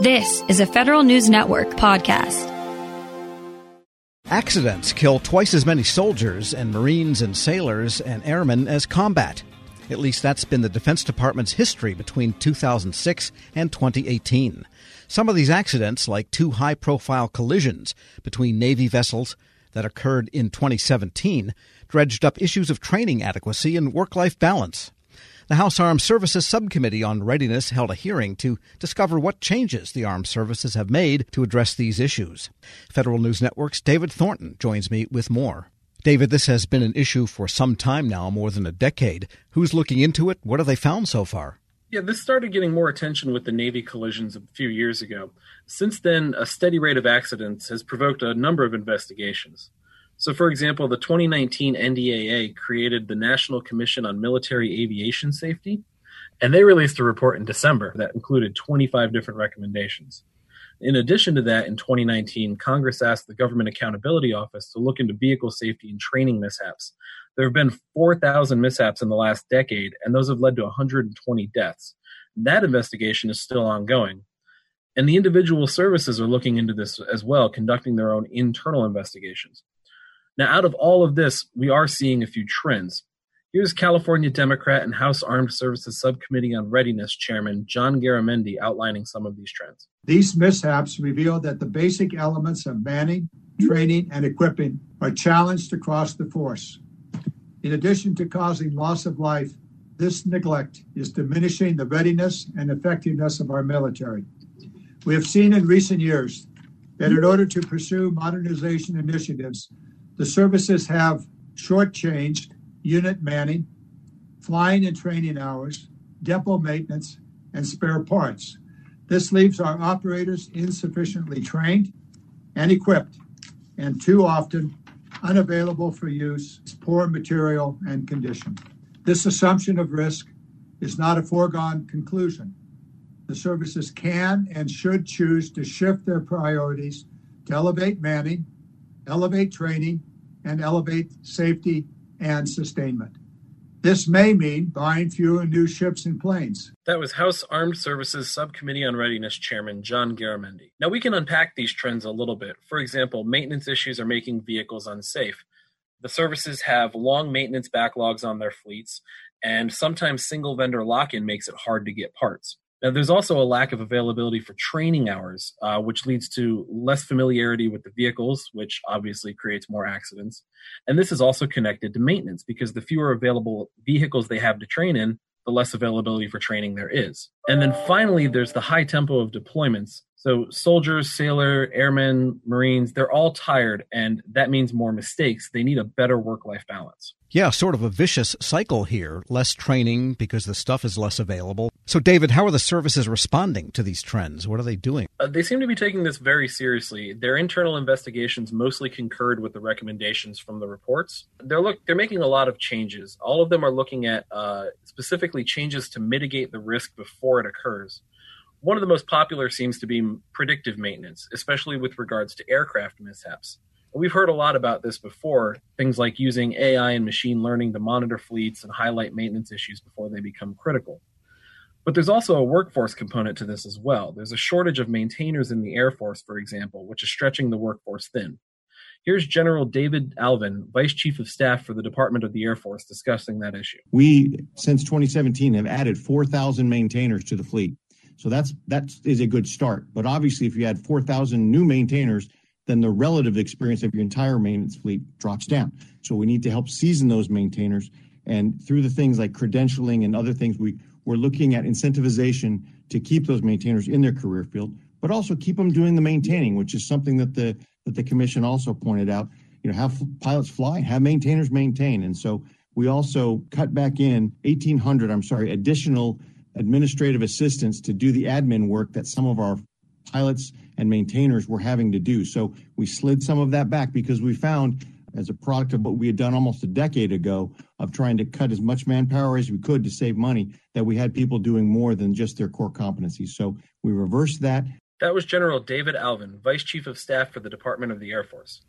This is a Federal News Network podcast. Accidents kill twice as many soldiers and Marines and sailors and airmen as combat. At least that's been the Defense Department's history between 2006 and 2018. Some of these accidents, like two high profile collisions between Navy vessels that occurred in 2017, dredged up issues of training adequacy and work life balance. The House Armed Services Subcommittee on Readiness held a hearing to discover what changes the armed services have made to address these issues. Federal News Network's David Thornton joins me with more. David, this has been an issue for some time now, more than a decade. Who's looking into it? What have they found so far? Yeah, this started getting more attention with the Navy collisions a few years ago. Since then, a steady rate of accidents has provoked a number of investigations. So, for example, the 2019 NDAA created the National Commission on Military Aviation Safety, and they released a report in December that included 25 different recommendations. In addition to that, in 2019, Congress asked the Government Accountability Office to look into vehicle safety and training mishaps. There have been 4,000 mishaps in the last decade, and those have led to 120 deaths. That investigation is still ongoing. And the individual services are looking into this as well, conducting their own internal investigations. Now, out of all of this, we are seeing a few trends. Here's California Democrat and House Armed Services Subcommittee on Readiness Chairman John Garamendi outlining some of these trends. These mishaps reveal that the basic elements of manning, training, and equipping are challenged across the force. In addition to causing loss of life, this neglect is diminishing the readiness and effectiveness of our military. We have seen in recent years that in order to pursue modernization initiatives, the services have shortchanged unit manning, flying and training hours, depot maintenance, and spare parts. This leaves our operators insufficiently trained and equipped, and too often unavailable for use, poor material and condition. This assumption of risk is not a foregone conclusion. The services can and should choose to shift their priorities to elevate manning, elevate training, and elevate safety and sustainment. This may mean buying fewer new ships and planes. That was House Armed Services Subcommittee on Readiness Chairman John Garamendi. Now, we can unpack these trends a little bit. For example, maintenance issues are making vehicles unsafe. The services have long maintenance backlogs on their fleets, and sometimes single vendor lock in makes it hard to get parts. Now, there's also a lack of availability for training hours, uh, which leads to less familiarity with the vehicles, which obviously creates more accidents. And this is also connected to maintenance because the fewer available vehicles they have to train in, the less availability for training there is. And then finally, there's the high tempo of deployments. So soldiers, sailor, airmen, marines, they're all tired, and that means more mistakes. They need a better work-life balance. Yeah, sort of a vicious cycle here. Less training because the stuff is less available. So, David, how are the services responding to these trends? What are they doing? Uh, they seem to be taking this very seriously. Their internal investigations mostly concurred with the recommendations from the reports. They're look they're making a lot of changes. All of them are looking at uh, specifically changes to mitigate the risk before it occurs. One of the most popular seems to be predictive maintenance, especially with regards to aircraft mishaps. We've heard a lot about this before, things like using AI and machine learning to monitor fleets and highlight maintenance issues before they become critical. But there's also a workforce component to this as well. There's a shortage of maintainers in the Air Force, for example, which is stretching the workforce thin. Here's General David Allvin, Vice Chief of Staff for the Department of the Air Force, discussing that issue. We, since 2017, have added 4,000 maintainers to the fleet. So that's that is a good start. But obviously, if you add 4,000 new maintainers, then the relative experience of your entire maintenance fleet drops down. So we need to help season those maintainers. And through the things like credentialing and other things, we, we're looking at incentivization to keep those maintainers in their career field, but also keep them doing the maintaining, which is something that the that the commission also pointed out. You know, have pilots fly, have maintainers maintain. And so we also cut back in 1,800, I'm sorry, additional administrative assistants to do the admin work that some of our pilots and maintainers were having to do. So we slid some of that back because we found as a product of what we had done almost a decade ago of trying to cut as much manpower as we could to save money that we had people doing more than just their core competencies. So we reversed that. That was General David Allvin, Vice Chief of Staff for the Department of the Air Force.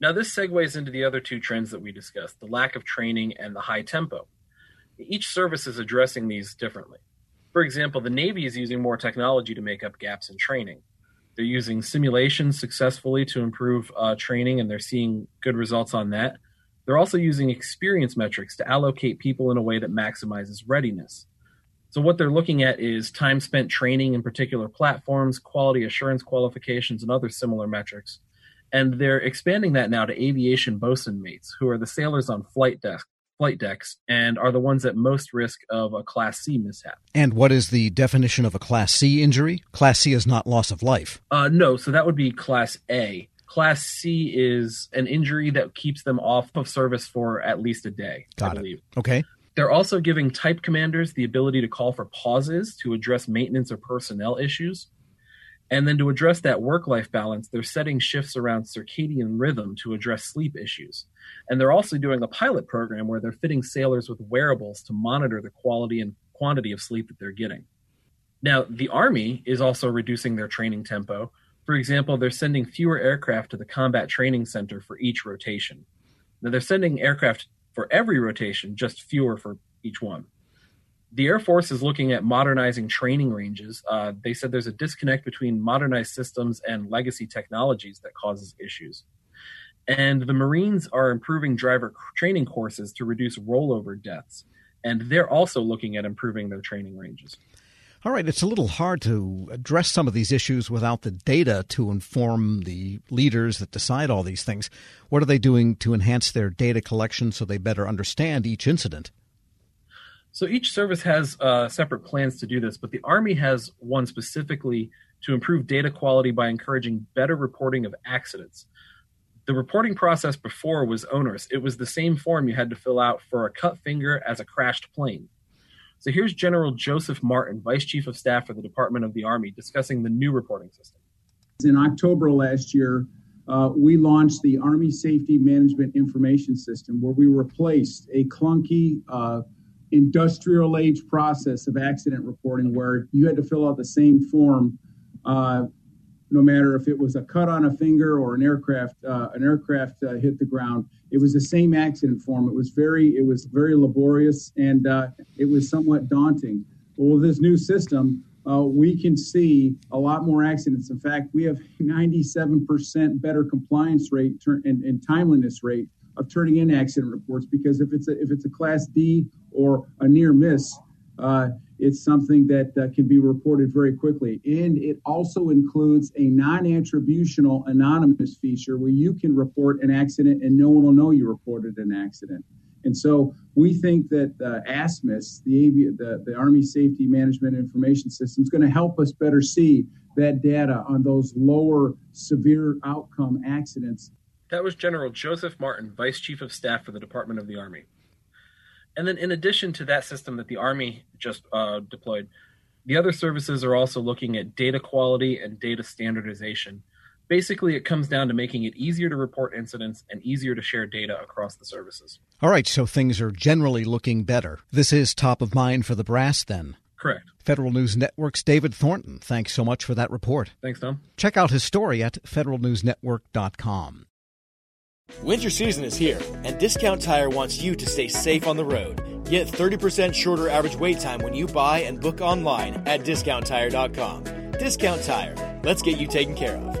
Now, this segues into the other two trends that we discussed the lack of training and the high tempo. Each service is addressing these differently. For example, the Navy is using more technology to make up gaps in training. They're using simulations successfully to improve uh, training, and they're seeing good results on that. They're also using experience metrics to allocate people in a way that maximizes readiness. So, what they're looking at is time spent training in particular platforms, quality assurance qualifications, and other similar metrics. And they're expanding that now to aviation bosun mates, who are the sailors on flight deck, flight decks and are the ones at most risk of a Class C mishap. And what is the definition of a Class C injury? Class C is not loss of life. Uh, no, so that would be Class A. Class C is an injury that keeps them off of service for at least a day. Got I believe. it. Okay. They're also giving type commanders the ability to call for pauses to address maintenance or personnel issues. And then to address that work life balance, they're setting shifts around circadian rhythm to address sleep issues. And they're also doing a pilot program where they're fitting sailors with wearables to monitor the quality and quantity of sleep that they're getting. Now, the Army is also reducing their training tempo. For example, they're sending fewer aircraft to the Combat Training Center for each rotation. Now, they're sending aircraft for every rotation, just fewer for each one. The Air Force is looking at modernizing training ranges. Uh, they said there's a disconnect between modernized systems and legacy technologies that causes issues. And the Marines are improving driver training courses to reduce rollover deaths. And they're also looking at improving their training ranges. All right, it's a little hard to address some of these issues without the data to inform the leaders that decide all these things. What are they doing to enhance their data collection so they better understand each incident? So each service has uh, separate plans to do this, but the Army has one specifically to improve data quality by encouraging better reporting of accidents. The reporting process before was onerous. It was the same form you had to fill out for a cut finger as a crashed plane. So here's General Joseph Martin, Vice Chief of Staff for the Department of the Army, discussing the new reporting system. In October last year, uh, we launched the Army Safety Management Information System, where we replaced a clunky uh, industrial age process of accident reporting where you had to fill out the same form uh, no matter if it was a cut on a finger or an aircraft uh, an aircraft uh, hit the ground. It was the same accident form. It was very it was very laborious and uh, it was somewhat daunting. Well with this new system uh, we can see a lot more accidents. In fact we have 97% better compliance rate and, and timeliness rate of turning in accident reports because if it's a, if it's a class D or a near miss, uh, it's something that uh, can be reported very quickly. And it also includes a non-attributional anonymous feature where you can report an accident and no one will know you reported an accident. And so we think that uh, ASMIS, the, the, the Army Safety Management Information System, is going to help us better see that data on those lower severe outcome accidents that was General Joseph Martin, Vice Chief of Staff for the Department of the Army. And then, in addition to that system that the Army just uh, deployed, the other services are also looking at data quality and data standardization. Basically, it comes down to making it easier to report incidents and easier to share data across the services. All right, so things are generally looking better. This is top of mind for the brass, then. Correct. Federal News Network's David Thornton. Thanks so much for that report. Thanks, Tom. Check out his story at federalnewsnetwork.com. Winter season is here, and Discount Tire wants you to stay safe on the road. Get 30% shorter average wait time when you buy and book online at discounttire.com. Discount Tire. Let's get you taken care of.